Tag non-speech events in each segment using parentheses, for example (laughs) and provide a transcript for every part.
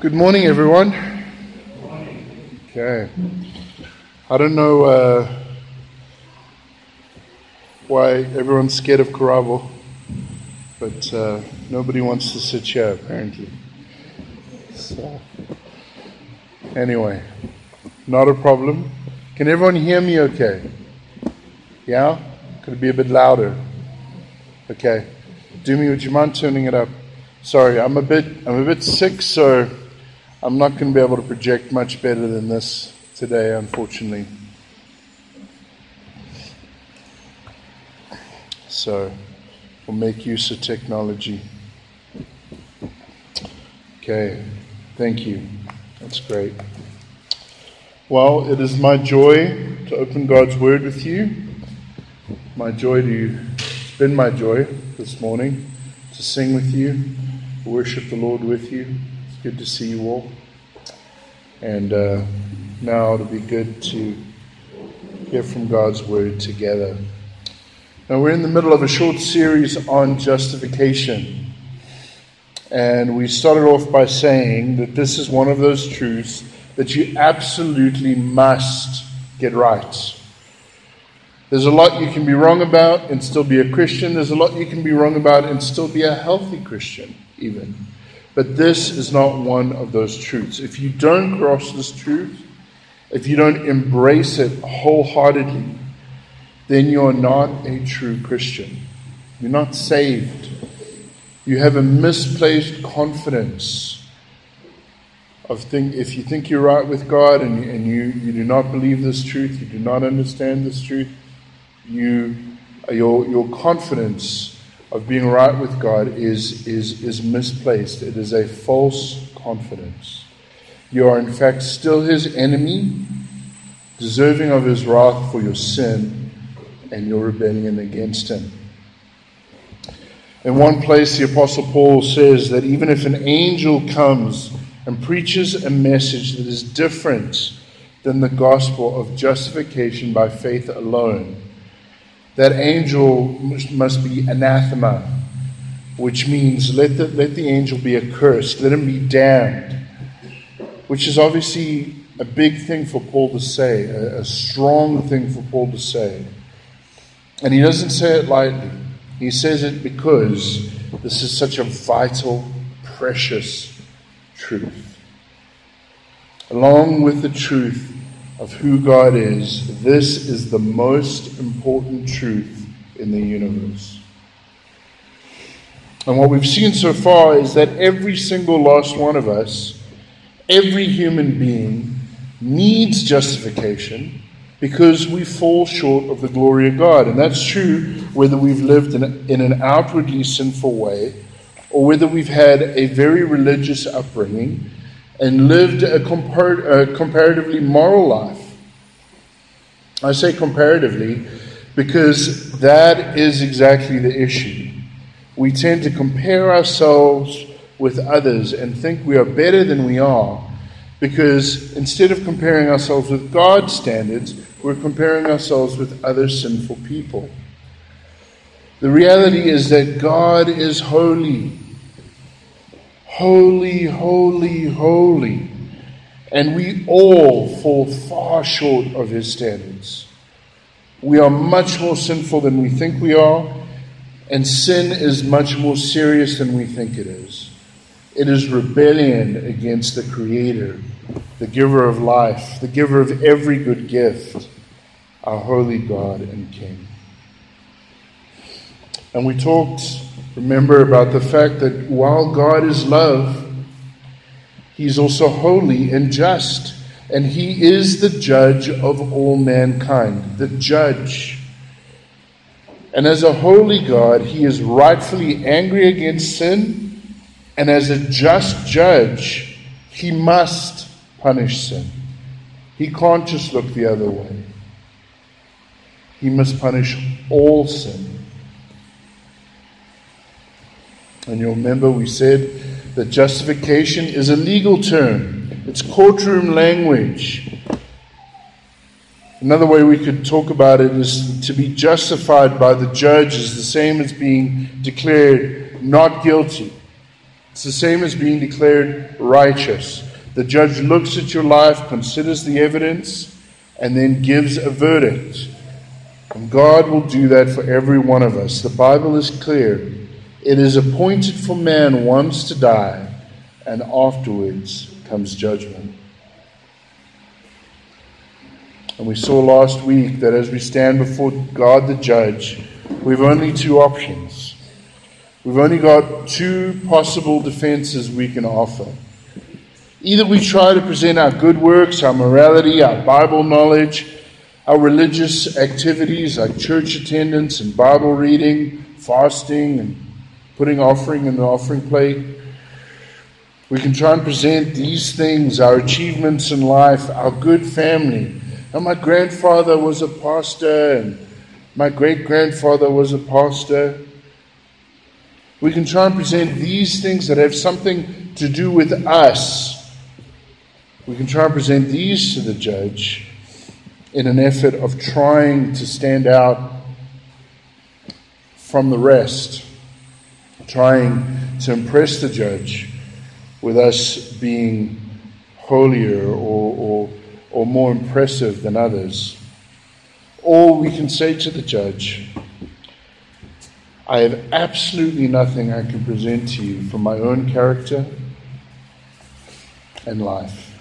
Good morning, everyone. Okay. I don't know uh, why everyone's scared of Karabo, but uh, nobody wants to sit here, apparently. So, anyway, not a problem. Can everyone hear me okay? Yeah? Could it be a bit louder? Okay. Do me, would you mind turning it up? Sorry, I'm a bit I'm a bit sick, so I'm not going to be able to project much better than this today, unfortunately. So we'll make use of technology. Okay, thank you. That's great. Well, it is my joy to open God's Word with you. My joy to, it's been my joy this morning to sing with you worship the Lord with you. Good to see you all. And uh, now it'll be good to hear from God's word together. Now, we're in the middle of a short series on justification. And we started off by saying that this is one of those truths that you absolutely must get right. There's a lot you can be wrong about and still be a Christian. There's a lot you can be wrong about and still be a healthy Christian even. But this is not one of those truths. If you don't grasp this truth, if you don't embrace it wholeheartedly, then you're not a true Christian. You're not saved. You have a misplaced confidence of think if you think you're right with God and, and you, you do not believe this truth, you do not understand this truth, you your your confidence of being right with God is, is, is misplaced. It is a false confidence. You are, in fact, still his enemy, deserving of his wrath for your sin and your rebellion against him. In one place, the Apostle Paul says that even if an angel comes and preaches a message that is different than the gospel of justification by faith alone, that angel must be anathema, which means let the, let the angel be accursed, let him be damned, which is obviously a big thing for Paul to say, a, a strong thing for Paul to say. And he doesn't say it lightly. He says it because this is such a vital, precious truth. Along with the truth of who God is, this is the most important truth in the universe. And what we've seen so far is that every single last one of us, every human being, needs justification because we fall short of the glory of God. And that's true whether we've lived in, in an outwardly sinful way or whether we've had a very religious upbringing and lived a, compar- a comparatively moral life. I say comparatively because that is exactly the issue. We tend to compare ourselves with others and think we are better than we are because instead of comparing ourselves with God's standards, we're comparing ourselves with other sinful people. The reality is that God is holy. Holy, holy, holy. And we all fall far short of his standards. We are much more sinful than we think we are, and sin is much more serious than we think it is. It is rebellion against the Creator, the giver of life, the giver of every good gift, our holy God and King. And we talked Remember about the fact that while God is love, He's also holy and just, and He is the judge of all mankind, the judge. And as a holy God, He is rightfully angry against sin, and as a just judge, He must punish sin. He can't just look the other way. He must punish all sin. And you'll remember we said that justification is a legal term, it's courtroom language. Another way we could talk about it is to be justified by the judge is the same as being declared not guilty. It's the same as being declared righteous. The judge looks at your life, considers the evidence, and then gives a verdict. And God will do that for every one of us. The Bible is clear. It is appointed for man once to die, and afterwards comes judgment. And we saw last week that as we stand before God the judge, we've only two options. We've only got two possible defenses we can offer. Either we try to present our good works, our morality, our Bible knowledge, our religious activities like church attendance and Bible reading, fasting, and putting offering in the offering plate. We can try and present these things, our achievements in life, our good family, and my grandfather was a pastor, and my great grandfather was a pastor. We can try and present these things that have something to do with us. We can try and present these to the judge in an effort of trying to stand out from the rest, trying to impress the judge with us being holier or, or or more impressive than others. Or we can say to the judge, I have absolutely nothing I can present to you from my own character and life.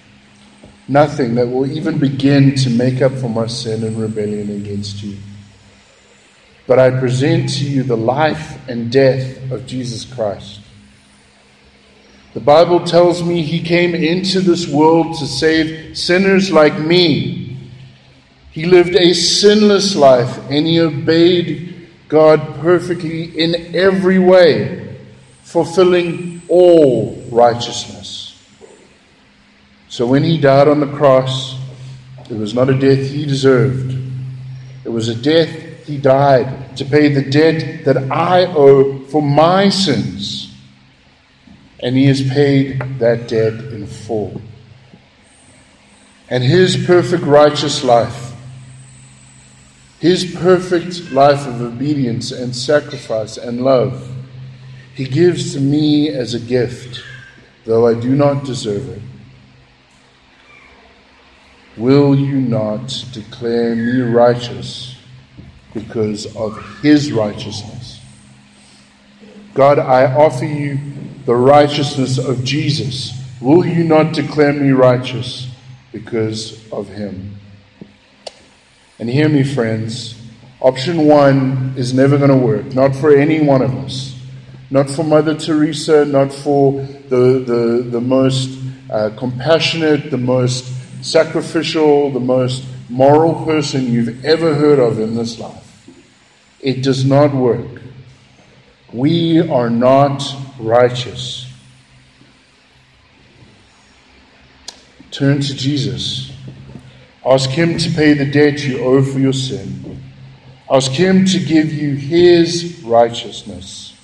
Nothing that will even begin to make up for my sin and rebellion against you. But I present to you the life and death of Jesus Christ. The Bible tells me he came into this world to save sinners like me. He lived a sinless life and he obeyed God perfectly in every way, fulfilling all righteousness. So when he died on the cross, it was not a death he deserved. It was a death he died to pay the debt that I owe for my sins and he has paid that debt in full. And his perfect righteous life, his perfect life of obedience and sacrifice and love, he gives to me as a gift, though I do not deserve it. Will you not declare me righteous because of his righteousness? God, I offer you the righteousness of Jesus. Will you not declare me righteous because of him? And hear me, friends. Option one is never going to work, not for any one of us. Not for Mother Teresa, not for the, the, the most uh, compassionate, the most sacrificial, the most moral person you've ever heard of in this life. It does not work. We are not righteous. Turn to Jesus. Ask Him to pay the debt you owe for your sin. Ask Him to give you His righteousness.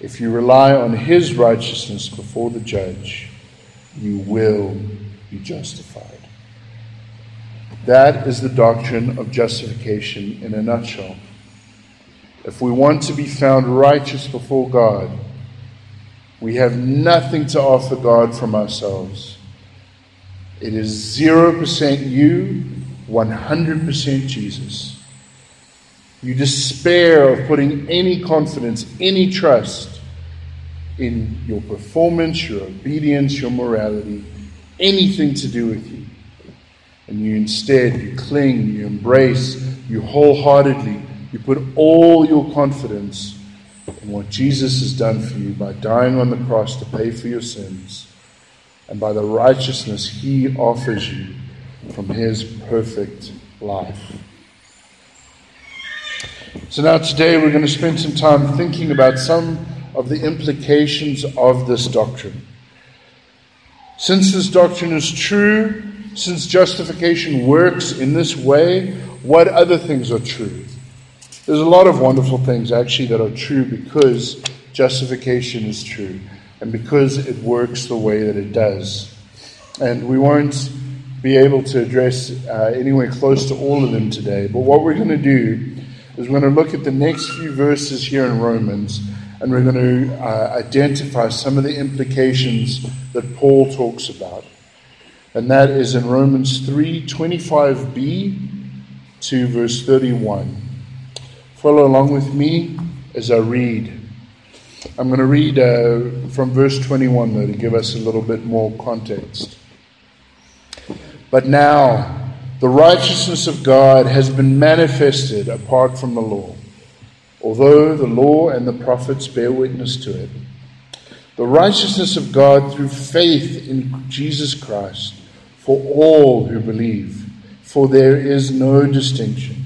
If you rely on His righteousness before the judge, you will be justified. That is the doctrine of justification in a nutshell. If we want to be found righteous before God, we have nothing to offer God from ourselves. It is 0% you, 100% Jesus. You despair of putting any confidence, any trust in your performance, your obedience, your morality, anything to do with you. And you instead, you cling, you embrace, you wholeheartedly you put all your confidence in what Jesus has done for you by dying on the cross to pay for your sins and by the righteousness he offers you from his perfect life. So, now today we're going to spend some time thinking about some of the implications of this doctrine. Since this doctrine is true, since justification works in this way, what other things are true? There's a lot of wonderful things actually that are true because justification is true and because it works the way that it does. And we won't be able to address uh, anywhere close to all of them today, but what we're going to do is we're going to look at the next few verses here in Romans and we're going to uh, identify some of the implications that Paul talks about. And that is in Romans 3 25b to verse 31. Follow along with me as I read. I'm going to read uh, from verse 21, though, to give us a little bit more context. But now, the righteousness of God has been manifested apart from the law, although the law and the prophets bear witness to it. The righteousness of God through faith in Jesus Christ for all who believe, for there is no distinction.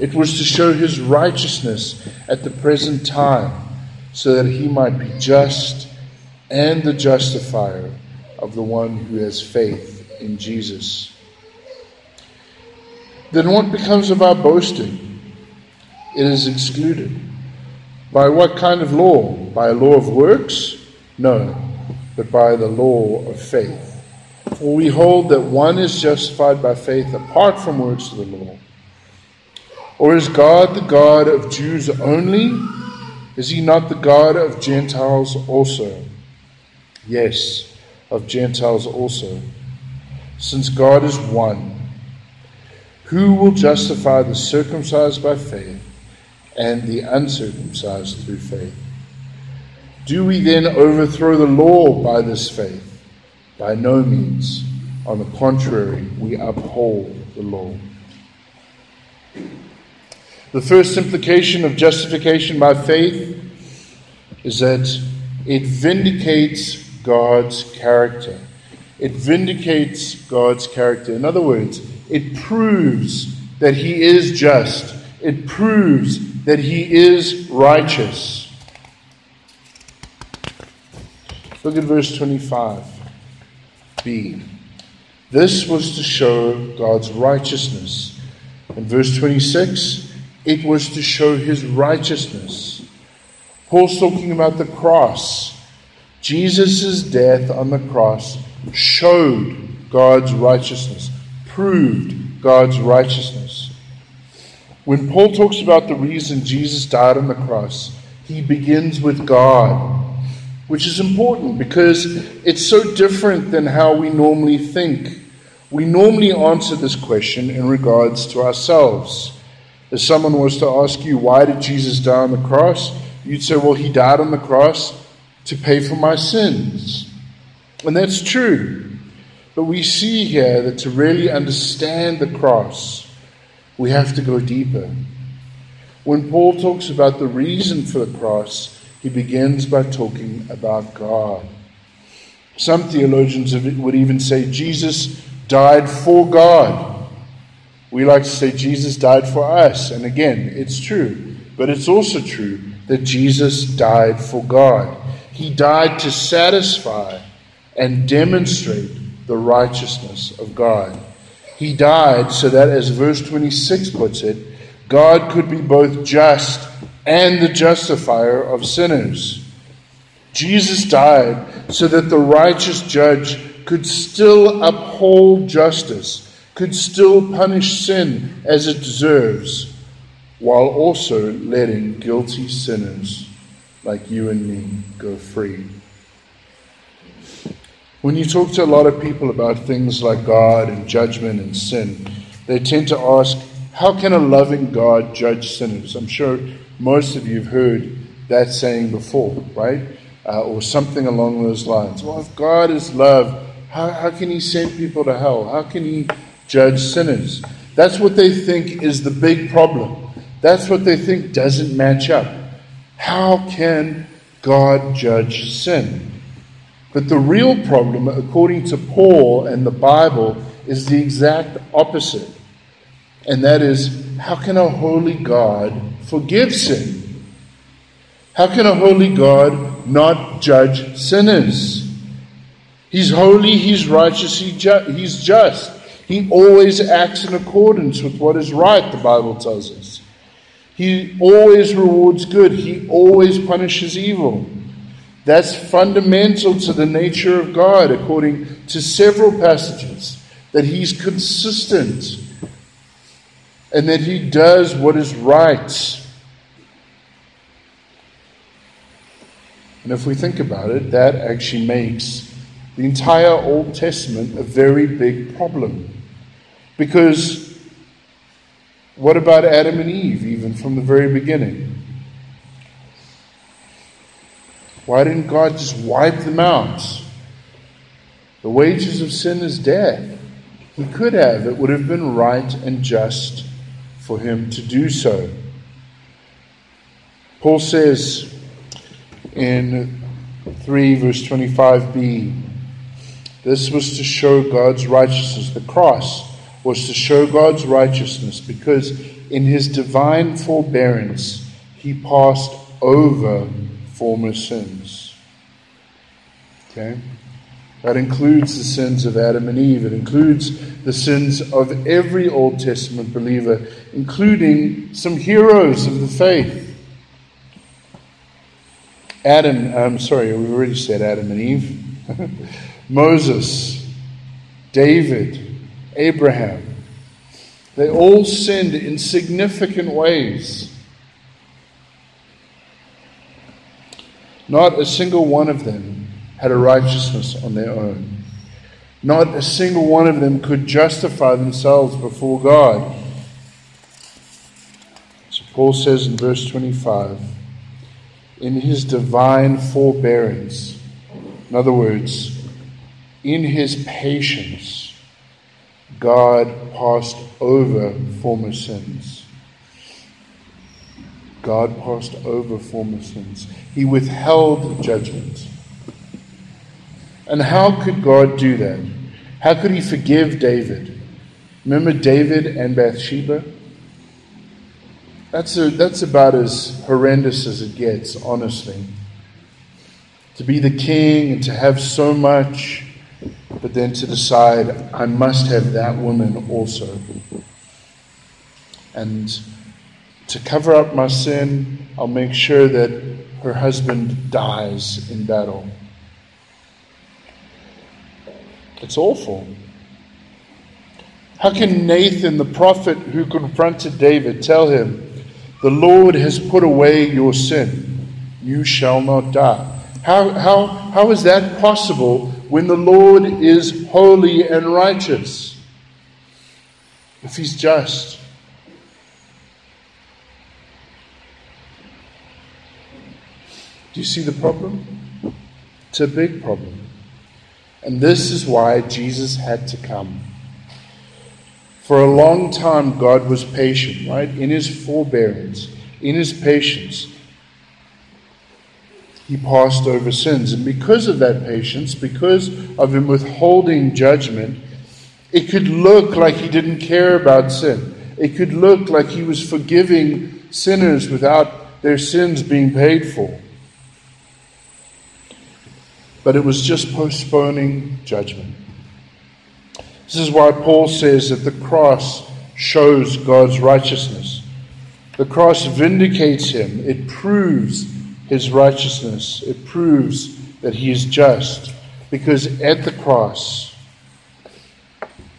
It was to show his righteousness at the present time so that he might be just and the justifier of the one who has faith in Jesus. Then what becomes of our boasting? It is excluded. By what kind of law? By a law of works? No, but by the law of faith. For we hold that one is justified by faith apart from works of the law. Or is God the God of Jews only? Is he not the God of Gentiles also? Yes, of Gentiles also. Since God is one, who will justify the circumcised by faith and the uncircumcised through faith? Do we then overthrow the law by this faith? By no means. On the contrary, we uphold the law. The first implication of justification by faith is that it vindicates God's character. It vindicates God's character. In other words, it proves that He is just, it proves that He is righteous. Look at verse 25b. This was to show God's righteousness. In verse 26, it was to show his righteousness. Paul's talking about the cross. Jesus' death on the cross showed God's righteousness, proved God's righteousness. When Paul talks about the reason Jesus died on the cross, he begins with God, which is important because it's so different than how we normally think. We normally answer this question in regards to ourselves. If someone was to ask you, why did Jesus die on the cross? You'd say, well, he died on the cross to pay for my sins. And that's true. But we see here that to really understand the cross, we have to go deeper. When Paul talks about the reason for the cross, he begins by talking about God. Some theologians would even say Jesus died for God. We like to say Jesus died for us. And again, it's true. But it's also true that Jesus died for God. He died to satisfy and demonstrate the righteousness of God. He died so that, as verse 26 puts it, God could be both just and the justifier of sinners. Jesus died so that the righteous judge could still uphold justice could still punish sin as it deserves, while also letting guilty sinners like you and me go free. When you talk to a lot of people about things like God and judgment and sin, they tend to ask, How can a loving God judge sinners? I'm sure most of you have heard that saying before, right? Uh, or something along those lines. Well, if God is love, how, how can He send people to hell? How can He judge sinners. That's what they think is the big problem. That's what they think doesn't match up. How can God judge sin? But the real problem, according to Paul and the Bible, is the exact opposite. And that is, how can a holy God forgive sin? How can a holy God not judge sinners? He's holy, he's righteous, he's just. He always acts in accordance with what is right, the Bible tells us. He always rewards good, he always punishes evil. That's fundamental to the nature of God, according to several passages, that he's consistent and that he does what is right. And if we think about it, that actually makes the entire Old Testament a very big problem. Because what about Adam and Eve, even from the very beginning? Why didn't God just wipe them out? The wages of sin is death. He could have, it would have been right and just for him to do so. Paul says in 3 verse 25b, this was to show God's righteousness. The cross was to show God's righteousness because in his divine forbearance he passed over former sins. Okay? That includes the sins of Adam and Eve. It includes the sins of every Old Testament believer, including some heroes of the faith. Adam, I'm sorry, we already said Adam and Eve. (laughs) Moses, David, Abraham. They all sinned in significant ways. Not a single one of them had a righteousness on their own. Not a single one of them could justify themselves before God. So Paul says in verse 25, in his divine forbearance, in other words, in his patience, God passed over former sins. God passed over former sins. He withheld judgment. And how could God do that? How could he forgive David? Remember David and Bathsheba? That's, a, that's about as horrendous as it gets, honestly. To be the king and to have so much, but then to decide, I must have that woman also. And to cover up my sin, I'll make sure that her husband dies in battle. It's awful. How can Nathan, the prophet who confronted David, tell him, The Lord has put away your sin, you shall not die? How, how, how is that possible when the Lord is holy and righteous? If he's just. Do you see the problem? It's a big problem. And this is why Jesus had to come. For a long time, God was patient, right? In his forbearance, in his patience, he passed over sins. And because of that patience, because of him withholding judgment, it could look like he didn't care about sin. It could look like he was forgiving sinners without their sins being paid for but it was just postponing judgment. This is why Paul says that the cross shows God's righteousness. The cross vindicates him, it proves his righteousness, it proves that he is just. Because at the cross,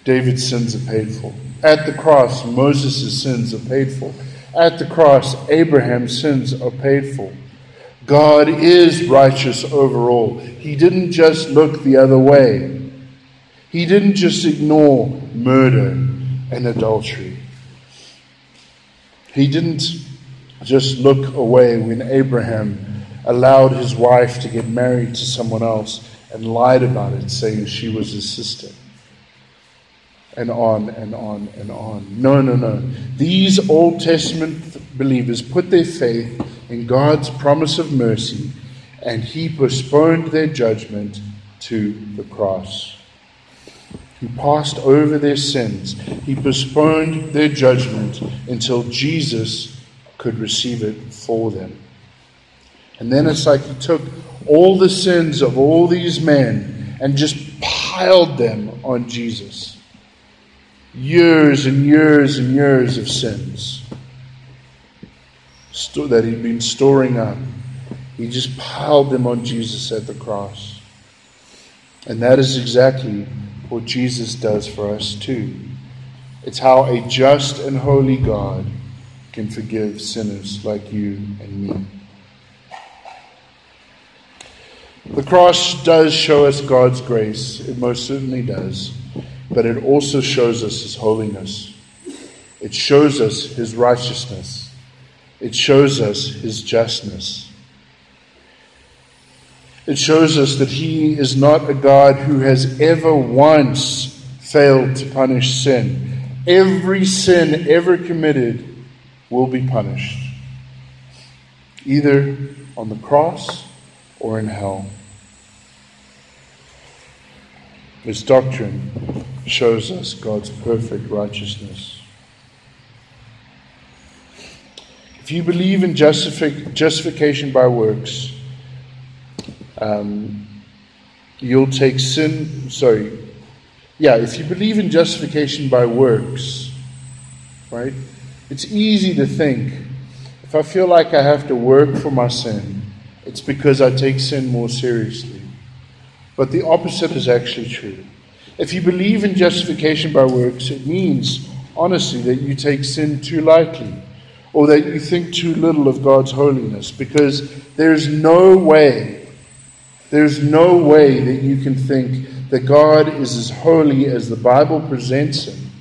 David's sins are paid for. At the cross, Moses' sins are paid for. At the cross, Abraham's sins are paid for. God is righteous overall. He didn't just look the other way. He didn't just ignore murder and adultery. He didn't just look away when Abraham allowed his wife to get married to someone else and lied about it, saying she was his sister. And on and on and on. No, no, no. These Old Testament believers put their faith in God's promise of mercy, and he postponed their judgment to the cross. He passed over their sins. He postponed their judgment until Jesus could receive it for them. And then it's like he took all the sins of all these men and just piled them on Jesus. Years and years and years of sins that he'd been storing up. He just piled them on Jesus at the cross. And that is exactly what Jesus does for us too. It's how a just and holy God can forgive sinners like you and me. The cross does show us God's grace, it most certainly does, but it also shows us His holiness. It shows us His righteousness. It shows us His justness. It shows us that He is not a God who has ever once failed to punish sin. Every sin ever committed will be punished, either on the cross or in hell. This doctrine shows us God's perfect righteousness. If you believe in justific- justification by works, um, you'll take sin. Sorry. Yeah, if you believe in justification by works, right? It's easy to think if I feel like I have to work for my sin, it's because I take sin more seriously. But the opposite is actually true. If you believe in justification by works, it means, honestly, that you take sin too lightly or that you think too little of God's holiness because there's no way, there's no way that you can think that God is as holy as the Bible presents him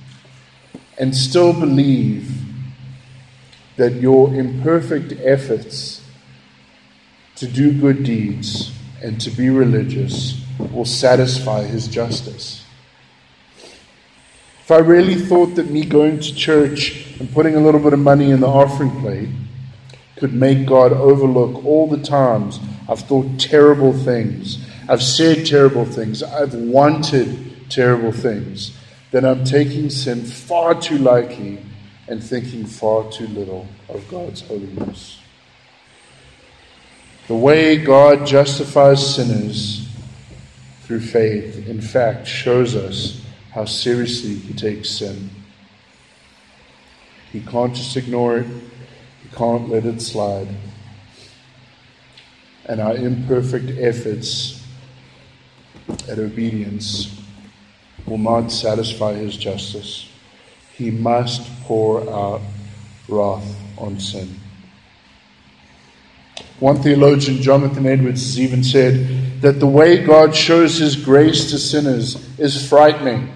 and still believe that your imperfect efforts to do good deeds and to be religious will satisfy his justice. If I really thought that me going to church and putting a little bit of money in the offering plate could make God overlook all the times I've thought terrible things, I've said terrible things, I've wanted terrible things, then I'm taking sin far too lightly and thinking far too little of God's holiness. The way God justifies sinners through faith, in fact, shows us how seriously He takes sin. He can't just ignore it, He can't let it slide. And our imperfect efforts at obedience will not satisfy His justice. He must pour out wrath on sin. One theologian, Jonathan Edwards, has even said that the way God shows his grace to sinners is frightening.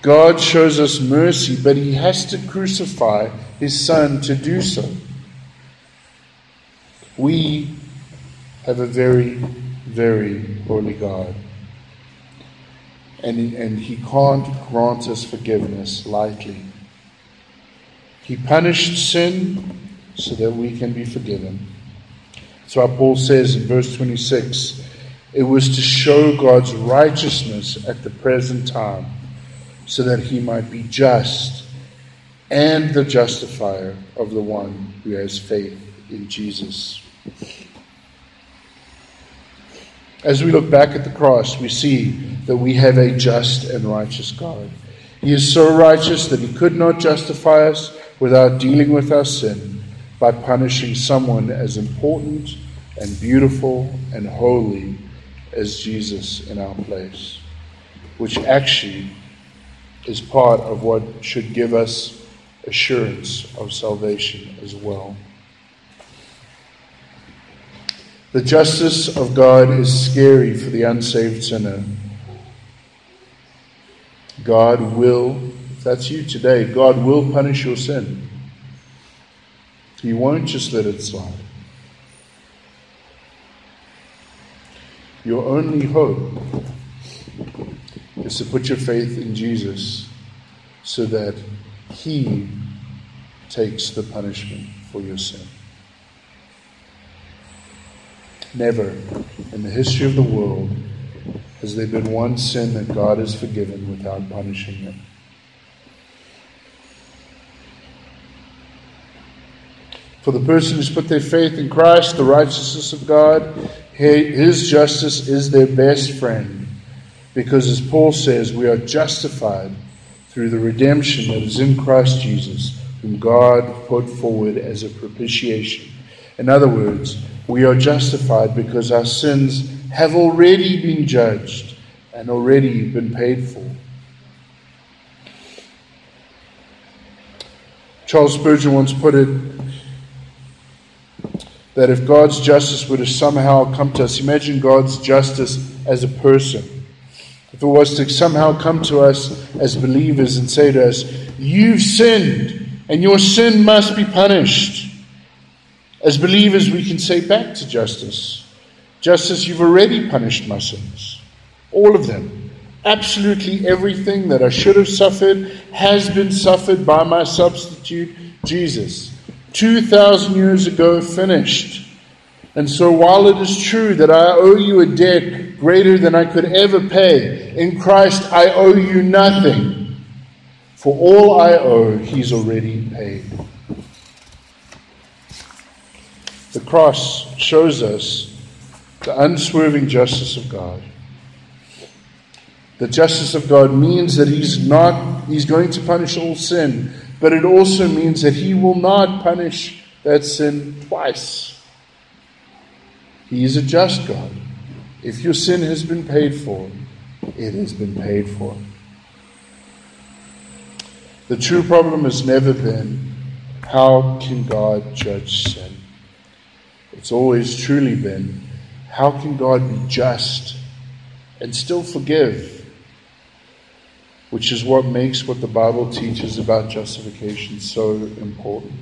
God shows us mercy, but he has to crucify his son to do so. We have a very, very holy God. And, and he can't grant us forgiveness lightly. He punished sin so that we can be forgiven. So Paul says in verse 26 it was to show God's righteousness at the present time, so that he might be just and the justifier of the one who has faith in Jesus. As we look back at the cross, we see that we have a just and righteous God. He is so righteous that he could not justify us without dealing with our sin by punishing someone as important and beautiful and holy as Jesus in our place, which actually is part of what should give us assurance of salvation as well. The justice of God is scary for the unsaved sinner. God will, if that's you today, God will punish your sin. He won't just let it slide. Your only hope is to put your faith in Jesus so that He takes the punishment for your sin. Never in the history of the world has there been one sin that God has forgiven without punishing it. For the person who's put their faith in Christ, the righteousness of God, his justice is their best friend. Because as Paul says, we are justified through the redemption that is in Christ Jesus, whom God put forward as a propitiation. In other words, we are justified because our sins have already been judged and already been paid for. Charles Spurgeon once put it that if God's justice were to somehow come to us, imagine God's justice as a person. If it was to somehow come to us as believers and say to us, You've sinned, and your sin must be punished. As believers, we can say back to justice, Justice, you've already punished my sins. All of them. Absolutely everything that I should have suffered has been suffered by my substitute, Jesus. 2,000 years ago, finished. And so, while it is true that I owe you a debt greater than I could ever pay, in Christ I owe you nothing. For all I owe, He's already paid. The cross shows us the unswerving justice of God. The justice of God means that He's not, He's going to punish all sin, but it also means that He will not punish that sin twice. He is a just God. If your sin has been paid for, it has been paid for. The true problem has never been how can God judge sin? It's always truly been how can God be just and still forgive? Which is what makes what the Bible teaches about justification so important.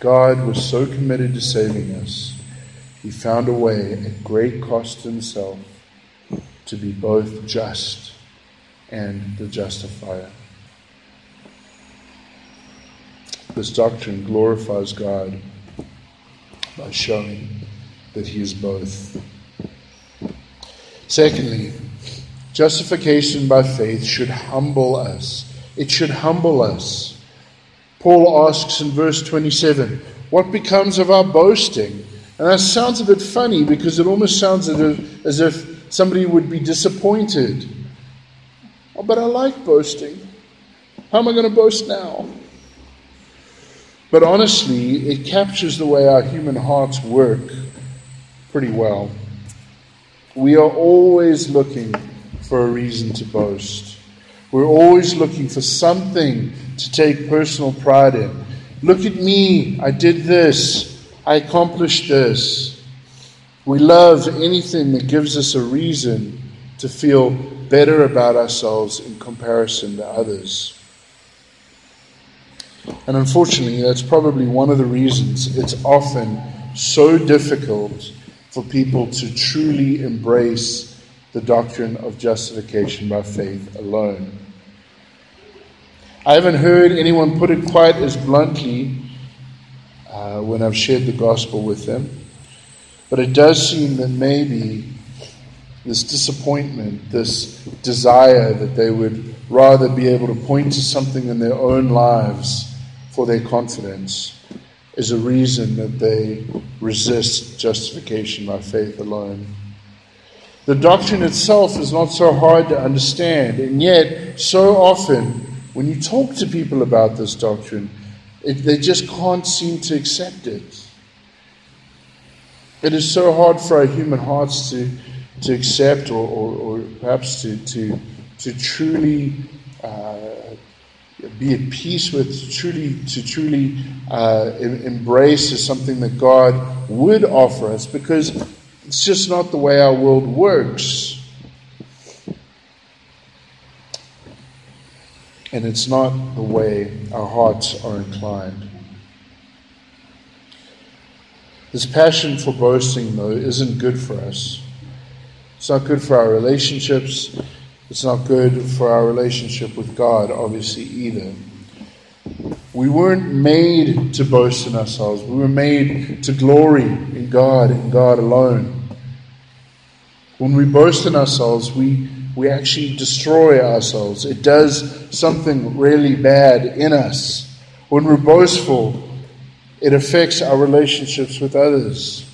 God was so committed to saving us he found a way at great cost to himself to be both just and the justifier. This doctrine glorifies God by showing that he is both. Secondly, justification by faith should humble us. It should humble us. Paul asks in verse 27 What becomes of our boasting? And that sounds a bit funny because it almost sounds as if, somebody would be disappointed. Oh, but I like boasting. How am I going to boast now? But honestly, it captures the way our human hearts work pretty well. We are always looking for a reason to boast. We're always looking for something to take personal pride in. Look at me, I did this. I accomplished this. We love anything that gives us a reason to feel better about ourselves in comparison to others. And unfortunately, that's probably one of the reasons it's often so difficult for people to truly embrace the doctrine of justification by faith alone. I haven't heard anyone put it quite as bluntly uh, when I've shared the gospel with them. But it does seem that maybe this disappointment, this desire that they would rather be able to point to something in their own lives for their confidence, is a reason that they resist justification by faith alone. The doctrine itself is not so hard to understand, and yet, so often, when you talk to people about this doctrine, it, they just can't seem to accept it. It is so hard for our human hearts to, to accept or, or, or perhaps to, to, to truly uh, be at peace with, truly, to truly uh, embrace is something that God would offer us because it's just not the way our world works. and it's not the way our hearts are inclined. This passion for boasting, though, isn't good for us. It's not good for our relationships. It's not good for our relationship with God, obviously, either. We weren't made to boast in ourselves. We were made to glory in God and God alone. When we boast in ourselves, we we actually destroy ourselves. It does something really bad in us. When we're boastful, it affects our relationships with others.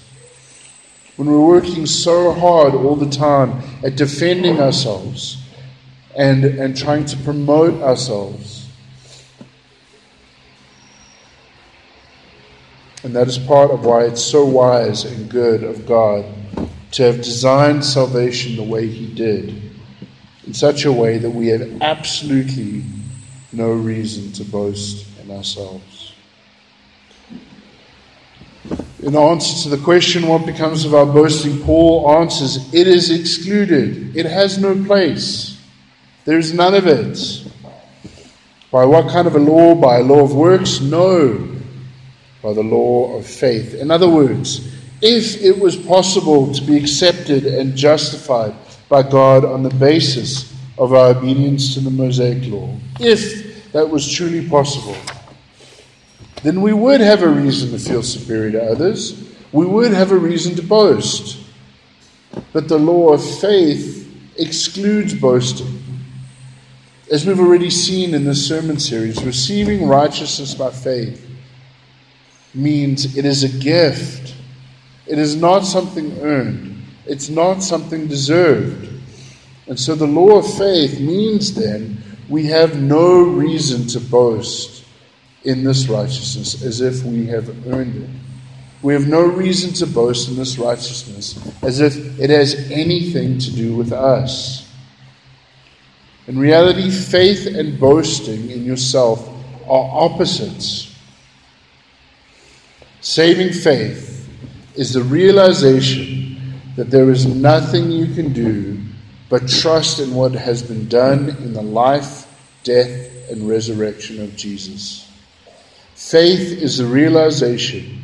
When we're working so hard all the time at defending ourselves and, and trying to promote ourselves. And that is part of why it's so wise and good of God to have designed salvation the way He did, in such a way that we have absolutely no reason to boast in ourselves. In answer to the question, what becomes of our boasting, Paul answers, it is excluded. It has no place. There is none of it. By what kind of a law? By a law of works? No. By the law of faith. In other words, if it was possible to be accepted and justified by God on the basis of our obedience to the Mosaic law, if that was truly possible, then we would have a reason to feel superior to others. We would have a reason to boast. But the law of faith excludes boasting. As we've already seen in this sermon series, receiving righteousness by faith means it is a gift it is not something earned, it's not something deserved. And so the law of faith means then we have no reason to boast in this righteousness as if we have earned it. We have no reason to boast in this righteousness as if it has anything to do with us. In reality, faith and boasting in yourself are opposites. Saving faith is the realization that there is nothing you can do but trust in what has been done in the life, death, and resurrection of Jesus. Faith is the realization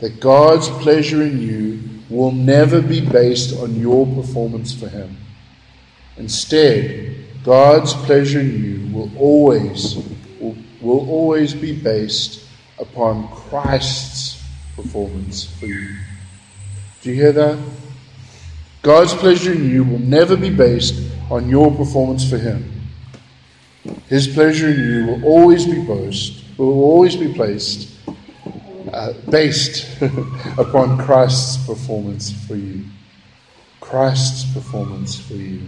that God's pleasure in you will never be based on your performance for Him. Instead, God's pleasure in you will always will, will always be based upon Christ's performance for you. Do you hear that? God's pleasure in you will never be based on your performance for Him. His pleasure in you will always be boast, will always be placed, uh, based (laughs) upon Christ's performance for you. Christ's performance for you.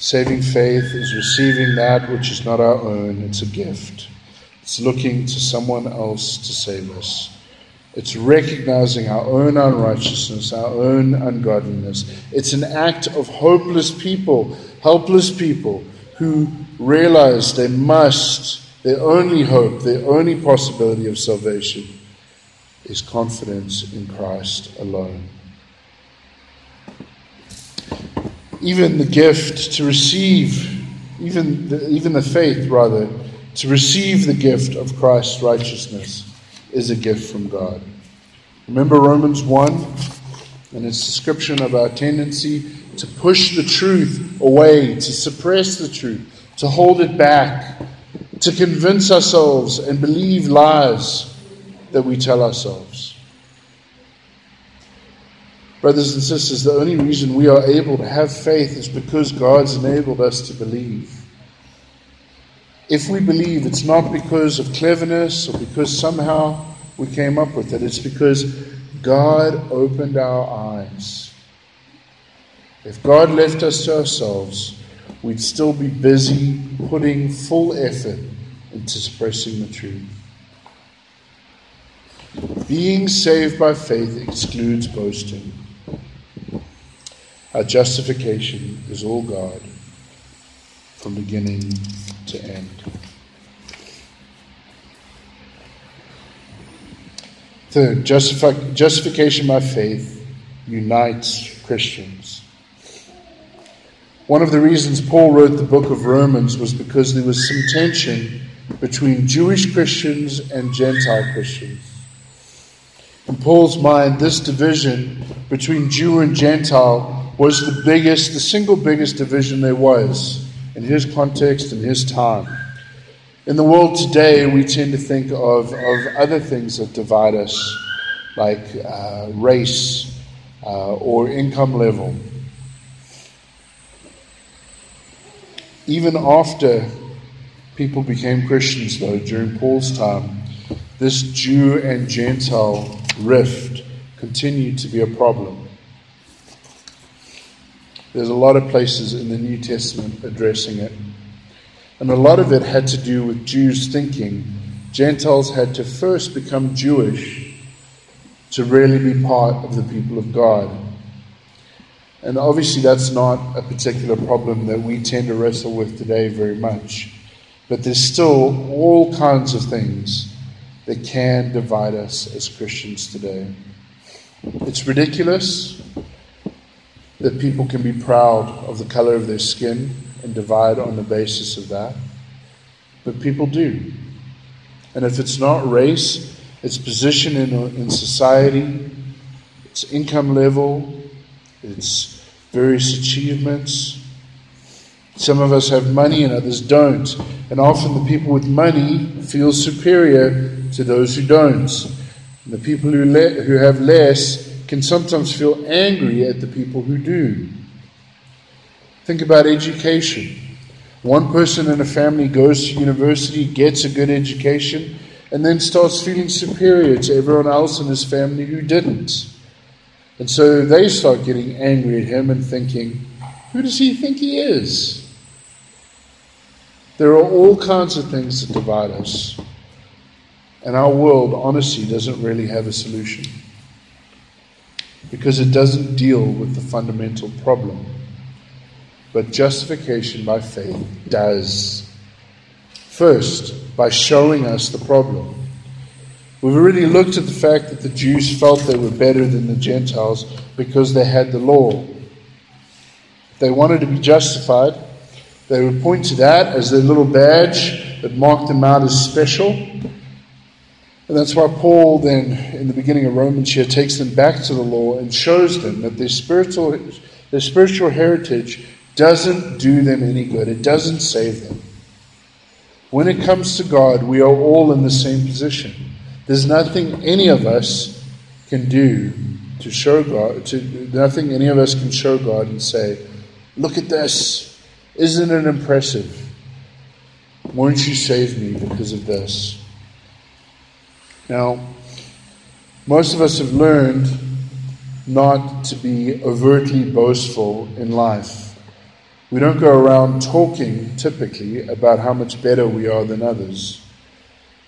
Saving faith is receiving that which is not our own, it's a gift. It's looking to someone else to save us. It's recognizing our own unrighteousness, our own ungodliness. It's an act of hopeless people, helpless people who realize they must, their only hope, their only possibility of salvation is confidence in Christ alone. Even the gift to receive, even the, even the faith, rather, to receive the gift of Christ's righteousness is a gift from God. Remember Romans 1 and its description of our tendency to push the truth away, to suppress the truth, to hold it back, to convince ourselves and believe lies that we tell ourselves. Brothers and sisters, the only reason we are able to have faith is because God's enabled us to believe. If we believe, it's not because of cleverness or because somehow we came up with it, it's because God opened our eyes. If God left us to ourselves, we'd still be busy putting full effort into suppressing the truth. Being saved by faith excludes boasting. Our justification is all God from beginning to end. Third, justification by faith unites Christians. One of the reasons Paul wrote the book of Romans was because there was some tension between Jewish Christians and Gentile Christians. In Paul's mind, this division between Jew and Gentile was the biggest, the single biggest division there was in his context and his time. In the world today, we tend to think of, of other things that divide us, like uh, race uh, or income level. Even after people became Christians, though, during Paul's time, this Jew and Gentile rift continued to be a problem. There's a lot of places in the New Testament addressing it. And a lot of it had to do with Jews thinking Gentiles had to first become Jewish to really be part of the people of God. And obviously, that's not a particular problem that we tend to wrestle with today very much. But there's still all kinds of things that can divide us as Christians today. It's ridiculous that people can be proud of the color of their skin and divide on the basis of that. But people do. And if it's not race, it's position in, in society, it's income level, it's various achievements. Some of us have money and others don't. And often the people with money feel superior to those who don't. And the people who, le- who have less can sometimes feel angry at the people who do. Think about education. One person in a family goes to university, gets a good education, and then starts feeling superior to everyone else in his family who didn't. And so they start getting angry at him and thinking, who does he think he is? There are all kinds of things that divide us. And our world, honestly, doesn't really have a solution because it doesn't deal with the fundamental problem. But justification by faith does. First, by showing us the problem. We've already looked at the fact that the Jews felt they were better than the Gentiles because they had the law. They wanted to be justified, they would point to that as their little badge that marked them out as special. And that's why Paul then, in the beginning of Romans here, takes them back to the law and shows them that their spiritual, their spiritual heritage doesn't do them any good. It doesn't save them. When it comes to God, we are all in the same position. There's nothing any of us can do to show God, to, nothing any of us can show God and say, Look at this. Isn't it impressive? Won't you save me because of this? Now, most of us have learned not to be overtly boastful in life. We don't go around talking typically about how much better we are than others,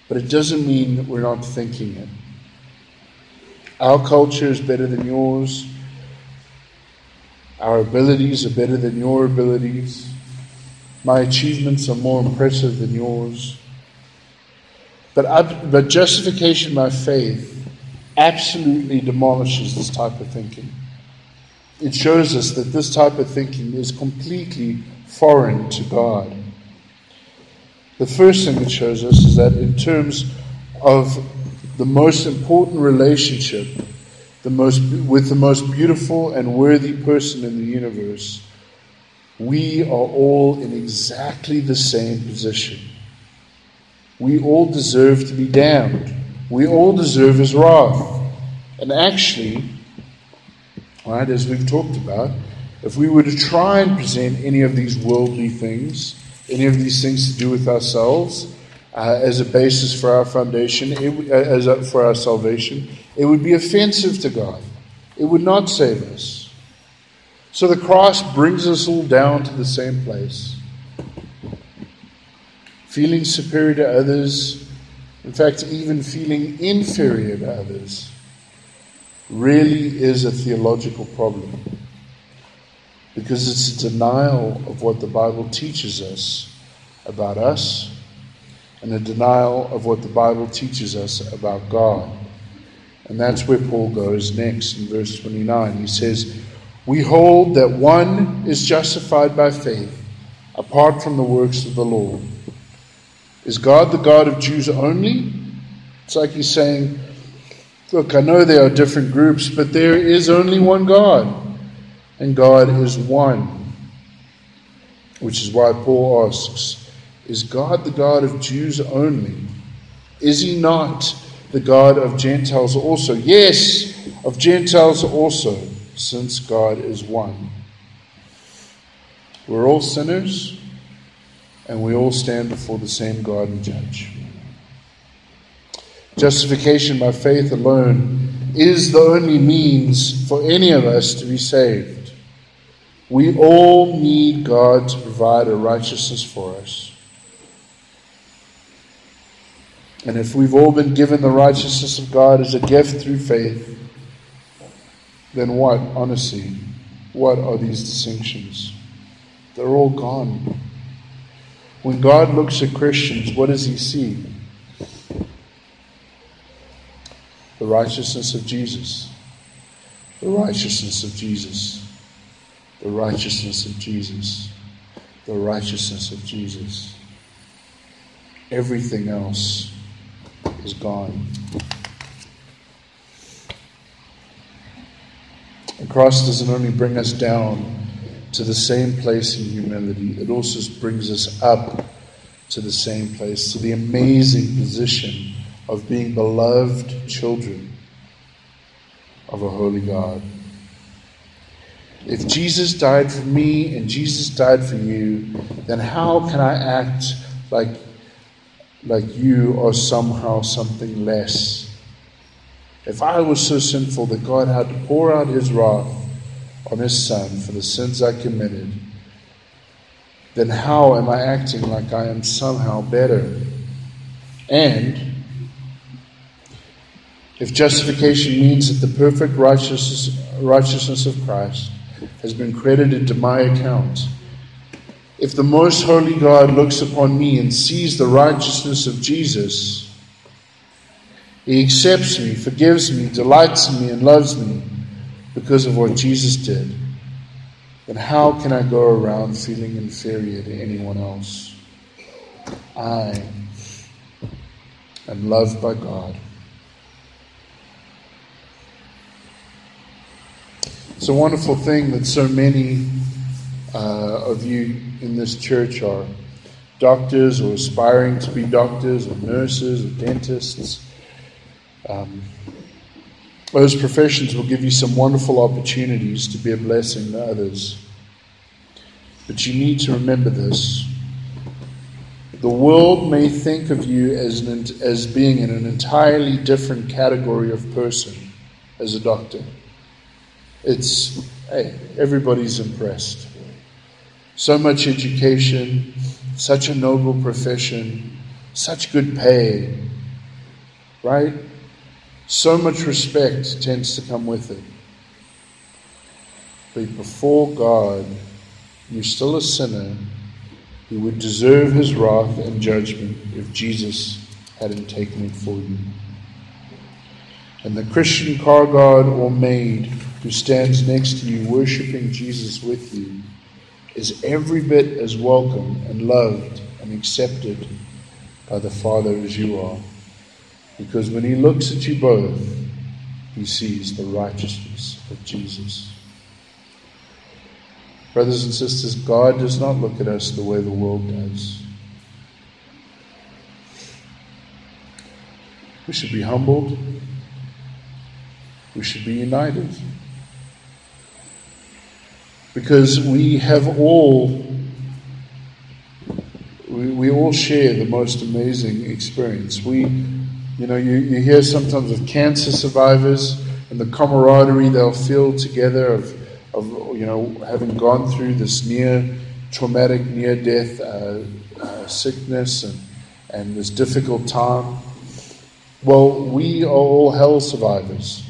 but it doesn't mean we're not thinking it. Our culture is better than yours. Our abilities are better than your abilities. My achievements are more impressive than yours. But, but justification by faith absolutely demolishes this type of thinking. It shows us that this type of thinking is completely foreign to God. The first thing it shows us is that in terms of the most important relationship the most, with the most beautiful and worthy person in the universe, we are all in exactly the same position. We all deserve to be damned. We all deserve his wrath. And actually, right, as we've talked about, if we were to try and present any of these worldly things, any of these things to do with ourselves, uh, as a basis for our foundation, it, uh, as a, for our salvation, it would be offensive to God. It would not save us. So the cross brings us all down to the same place feeling superior to others, in fact, even feeling inferior to others, really is a theological problem. Because it's a denial of what the Bible teaches us about us and a denial of what the Bible teaches us about God. And that's where Paul goes next in verse 29. He says, We hold that one is justified by faith apart from the works of the law. Is God the God of Jews only? It's like he's saying, Look, I know there are different groups, but there is only one God, and God is one. Which is why Paul asks, Is God the God of Jews only? Is he not the God of Gentiles also? Yes, of Gentiles also, since God is one. We're all sinners. And we all stand before the same God and judge. Justification by faith alone is the only means for any of us to be saved. We all need God to provide a righteousness for us. And if we've all been given the righteousness of God as a gift through faith, then what, honestly, what are these distinctions? They're all gone. When God looks at Christians, what does he see? The righteousness of Jesus. The righteousness of Jesus. The righteousness of Jesus. The righteousness of Jesus. Everything else is gone. The cross doesn't only bring us down to the same place in humility, it also brings us up to the same place, to the amazing position of being beloved children of a holy God. If Jesus died for me and Jesus died for you, then how can I act like, like you are somehow something less? If I was so sinful that God had to pour out his wrath on his son for the sins I committed, then how am I acting like I am somehow better? And if justification means that the perfect righteousness, righteousness of Christ has been credited to my account, if the most holy God looks upon me and sees the righteousness of Jesus, he accepts me, forgives me, delights in me, and loves me because of what Jesus did. Then how can I go around feeling inferior to anyone else? I am loved by God. It's a wonderful thing that so many uh, of you in this church are doctors or aspiring to be doctors or nurses or dentists um, those professions will give you some wonderful opportunities to be a blessing to others. But you need to remember this. The world may think of you as, an, as being in an entirely different category of person as a doctor. It's, hey, everybody's impressed. So much education, such a noble profession, such good pay, right? So much respect tends to come with it. But before God, you're still a sinner who would deserve his wrath and judgment if Jesus hadn't taken it for you. And the Christian car guard or maid who stands next to you worshiping Jesus with you is every bit as welcome and loved and accepted by the Father as you are. Because when he looks at you both, he sees the righteousness of Jesus. Brothers and sisters, God does not look at us the way the world does. We should be humbled. We should be united. Because we have all, we, we all share the most amazing experience. We you know, you, you hear sometimes of cancer survivors and the camaraderie they'll feel together of, of you know, having gone through this near traumatic, near death uh, uh, sickness and, and this difficult time. Well, we are all hell survivors.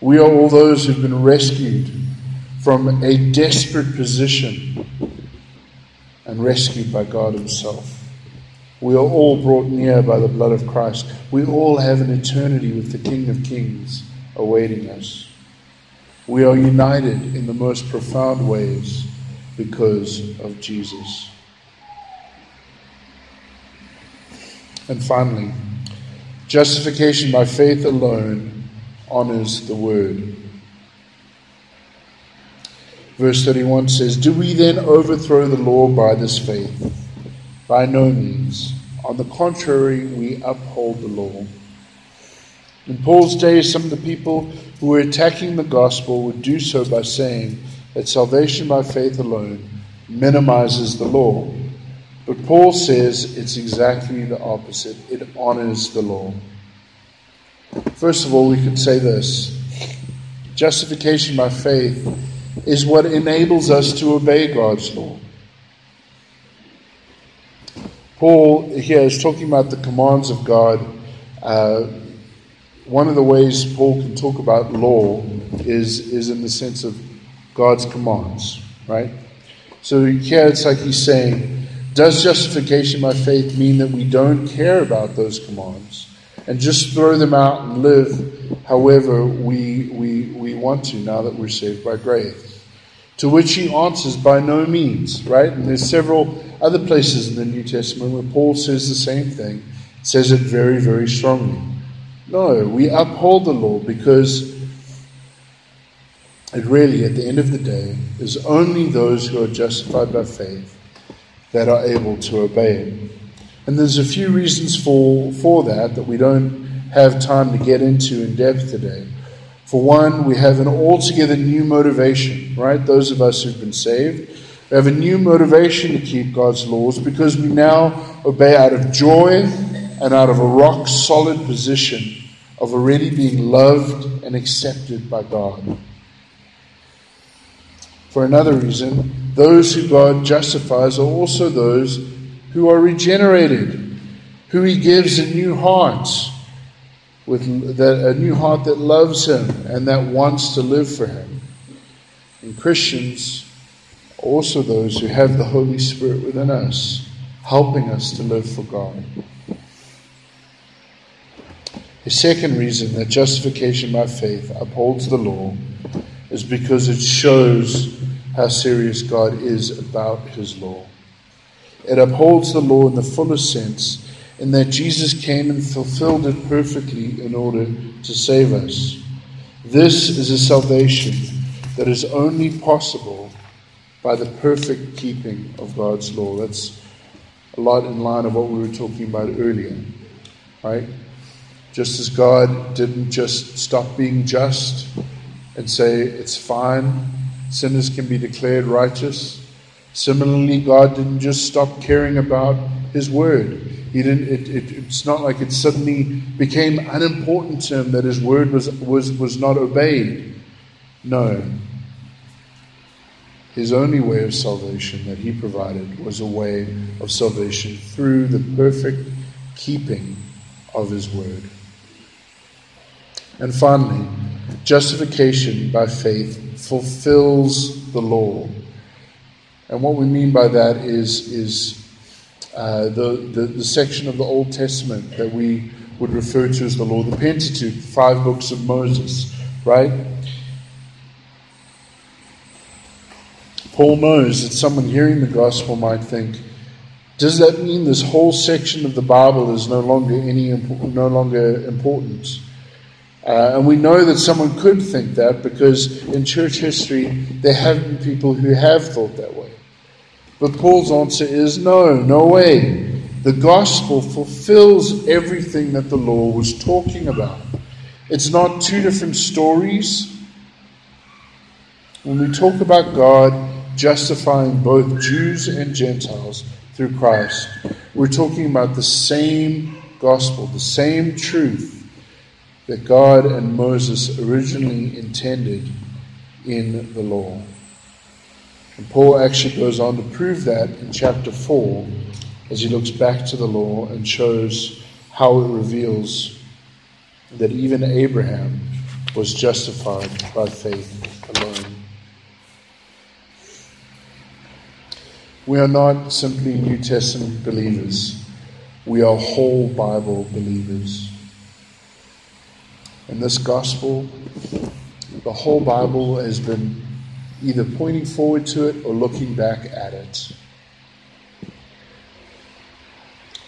We are all those who've been rescued from a desperate position and rescued by God Himself. We are all brought near by the blood of Christ. We all have an eternity with the King of Kings awaiting us. We are united in the most profound ways because of Jesus. And finally, justification by faith alone honors the word. Verse 31 says, Do we then overthrow the law by this faith? By no means. On the contrary, we uphold the law. In Paul's day, some of the people who were attacking the gospel would do so by saying that salvation by faith alone minimizes the law. But Paul says it's exactly the opposite. It honors the law. First of all, we could say this justification by faith is what enables us to obey God's law. Paul here is talking about the commands of God. Uh, one of the ways Paul can talk about law is, is in the sense of God's commands, right? So here it's like he's saying, does justification by faith mean that we don't care about those commands and just throw them out and live however we, we, we want to now that we're saved by grace? To which he answers, by no means, right? And there's several other places in the New Testament where Paul says the same thing, says it very, very strongly. No, we uphold the law because it really, at the end of the day, is only those who are justified by faith that are able to obey it. And there's a few reasons for, for that that we don't have time to get into in depth today. For one, we have an altogether new motivation, right? Those of us who've been saved. We have a new motivation to keep God's laws because we now obey out of joy and out of a rock solid position of already being loved and accepted by God. For another reason, those who God justifies are also those who are regenerated, who He gives a new heart, with that, a new heart that loves Him and that wants to live for Him. And Christians also those who have the Holy Spirit within us, helping us to live for God. The second reason that justification by faith upholds the law is because it shows how serious God is about his law. It upholds the law in the fullest sense, in that Jesus came and fulfilled it perfectly in order to save us. This is a salvation that is only possible by the perfect keeping of God's law. That's a lot in line of what we were talking about earlier, right? Just as God didn't just stop being just and say, it's fine, sinners can be declared righteous. Similarly, God didn't just stop caring about His word. He didn't. It, it, it's not like it suddenly became unimportant to Him that His word was was was not obeyed. No. His only way of salvation that He provided was a way of salvation through the perfect keeping of His word. And finally, justification by faith fulfills the law. And what we mean by that is, is uh, the, the, the, section of the Old Testament that we would refer to as the law, the Pentateuch, five books of Moses, right? Paul knows that someone hearing the gospel might think, does that mean this whole section of the Bible is no longer any no longer important? Uh, and we know that someone could think that because in church history there have been people who have thought that way. But Paul's answer is no, no way. The gospel fulfills everything that the law was talking about. It's not two different stories. When we talk about God justifying both Jews and Gentiles through Christ, we're talking about the same gospel, the same truth that God and Moses originally intended in the law. And Paul actually goes on to prove that in chapter 4 as he looks back to the law and shows how it reveals that even Abraham was justified by faith alone. We are not simply New Testament believers, we are whole Bible believers. In this gospel, the whole Bible has been either pointing forward to it or looking back at it.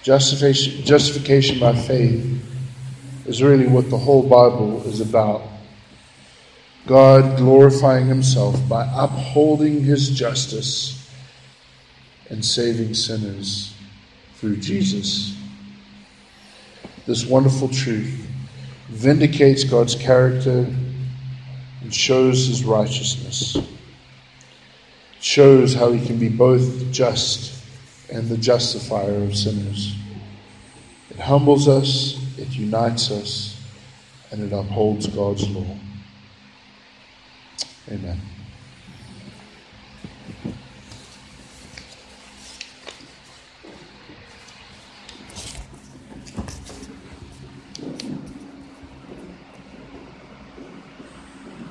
Justification, justification by faith is really what the whole Bible is about. God glorifying Himself by upholding His justice and saving sinners through Jesus. This wonderful truth vindicates God's character and shows his righteousness. Shows how he can be both just and the justifier of sinners. It humbles us, it unites us, and it upholds God's law. Amen.